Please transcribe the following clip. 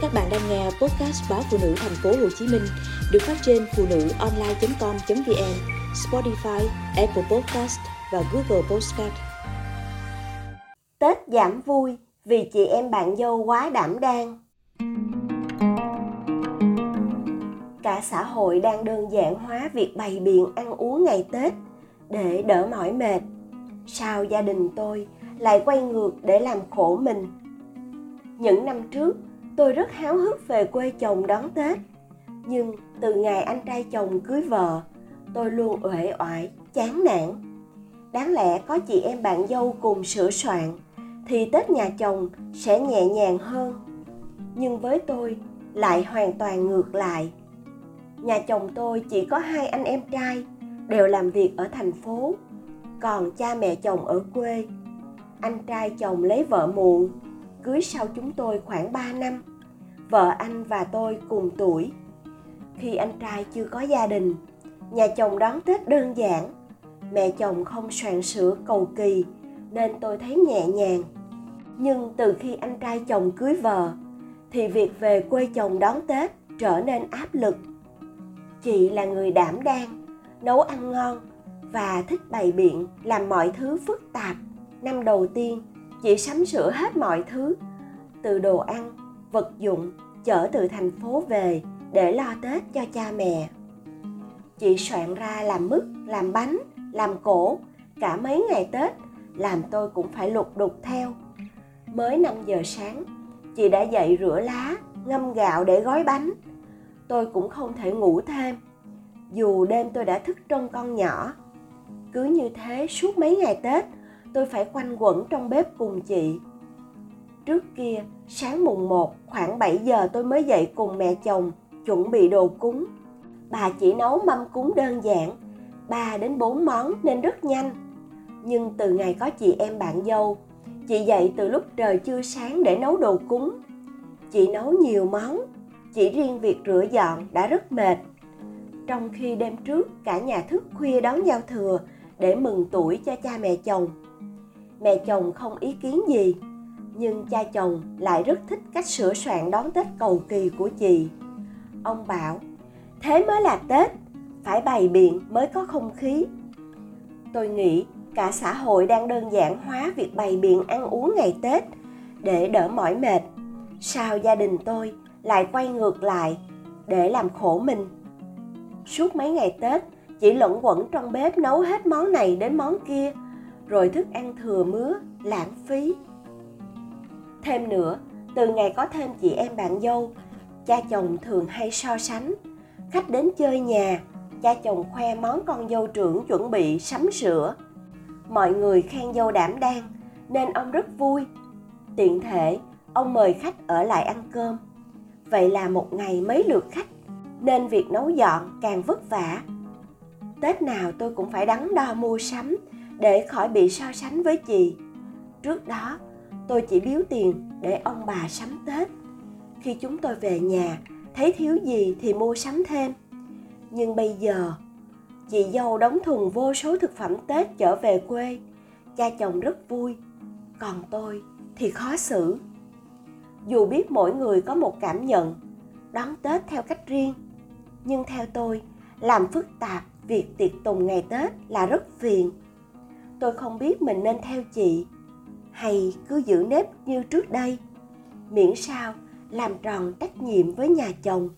Các bạn đang nghe podcast báo phụ nữ thành phố Hồ Chí Minh được phát trên phụ nữ online.com.vn, Spotify, Apple Podcast và Google Podcast. Tết giảm vui vì chị em bạn dâu quá đảm đang. Cả xã hội đang đơn giản hóa việc bày biện ăn uống ngày Tết để đỡ mỏi mệt. Sao gia đình tôi lại quay ngược để làm khổ mình? Những năm trước, tôi rất háo hức về quê chồng đón Tết. Nhưng từ ngày anh trai chồng cưới vợ, tôi luôn uể oải, chán nản. Đáng lẽ có chị em bạn dâu cùng sửa soạn, thì Tết nhà chồng sẽ nhẹ nhàng hơn. Nhưng với tôi lại hoàn toàn ngược lại. Nhà chồng tôi chỉ có hai anh em trai, đều làm việc ở thành phố, còn cha mẹ chồng ở quê. Anh trai chồng lấy vợ muộn, cưới sau chúng tôi khoảng 3 năm. Vợ anh và tôi cùng tuổi. Khi anh trai chưa có gia đình, nhà chồng đón Tết đơn giản. Mẹ chồng không soạn sửa cầu kỳ nên tôi thấy nhẹ nhàng. Nhưng từ khi anh trai chồng cưới vợ thì việc về quê chồng đón Tết trở nên áp lực. Chị là người đảm đang, nấu ăn ngon và thích bày biện làm mọi thứ phức tạp. Năm đầu tiên, chị sắm sửa hết mọi thứ, từ đồ ăn, vật dụng chở từ thành phố về để lo Tết cho cha mẹ. Chị soạn ra làm mứt, làm bánh, làm cổ, cả mấy ngày Tết, làm tôi cũng phải lục đục theo. Mới 5 giờ sáng, chị đã dậy rửa lá, ngâm gạo để gói bánh. Tôi cũng không thể ngủ thêm, dù đêm tôi đã thức trông con nhỏ. Cứ như thế suốt mấy ngày Tết, tôi phải quanh quẩn trong bếp cùng chị. Trước kia, sáng mùng 1 khoảng 7 giờ tôi mới dậy cùng mẹ chồng chuẩn bị đồ cúng. Bà chỉ nấu mâm cúng đơn giản, 3 đến 4 món nên rất nhanh. Nhưng từ ngày có chị em bạn dâu, chị dậy từ lúc trời chưa sáng để nấu đồ cúng. Chị nấu nhiều món, chỉ riêng việc rửa dọn đã rất mệt. Trong khi đêm trước cả nhà thức khuya đón giao thừa để mừng tuổi cho cha mẹ chồng. Mẹ chồng không ý kiến gì, nhưng cha chồng lại rất thích cách sửa soạn đón Tết cầu kỳ của chị. Ông bảo, thế mới là Tết, phải bày biện mới có không khí. Tôi nghĩ cả xã hội đang đơn giản hóa việc bày biện ăn uống ngày Tết để đỡ mỏi mệt. Sao gia đình tôi lại quay ngược lại để làm khổ mình? Suốt mấy ngày Tết, chỉ lẫn quẩn trong bếp nấu hết món này đến món kia, rồi thức ăn thừa mứa, lãng phí. Thêm nữa, từ ngày có thêm chị em bạn dâu, cha chồng thường hay so sánh. Khách đến chơi nhà, cha chồng khoe món con dâu trưởng chuẩn bị sắm sửa. Mọi người khen dâu đảm đang, nên ông rất vui. Tiện thể, ông mời khách ở lại ăn cơm. Vậy là một ngày mấy lượt khách, nên việc nấu dọn càng vất vả. Tết nào tôi cũng phải đắn đo mua sắm để khỏi bị so sánh với chị. Trước đó, tôi chỉ biếu tiền để ông bà sắm tết. Khi chúng tôi về nhà, thấy thiếu gì thì mua sắm thêm. Nhưng bây giờ, chị dâu đóng thùng vô số thực phẩm tết trở về quê. Cha chồng rất vui, còn tôi thì khó xử. Dù biết mỗi người có một cảm nhận, đón tết theo cách riêng. Nhưng theo tôi, làm phức tạp việc tiệc tùng ngày tết là rất phiền. Tôi không biết mình nên theo chị hay cứ giữ nếp như trước đây? Miễn sao, làm tròn trách nhiệm với nhà chồng.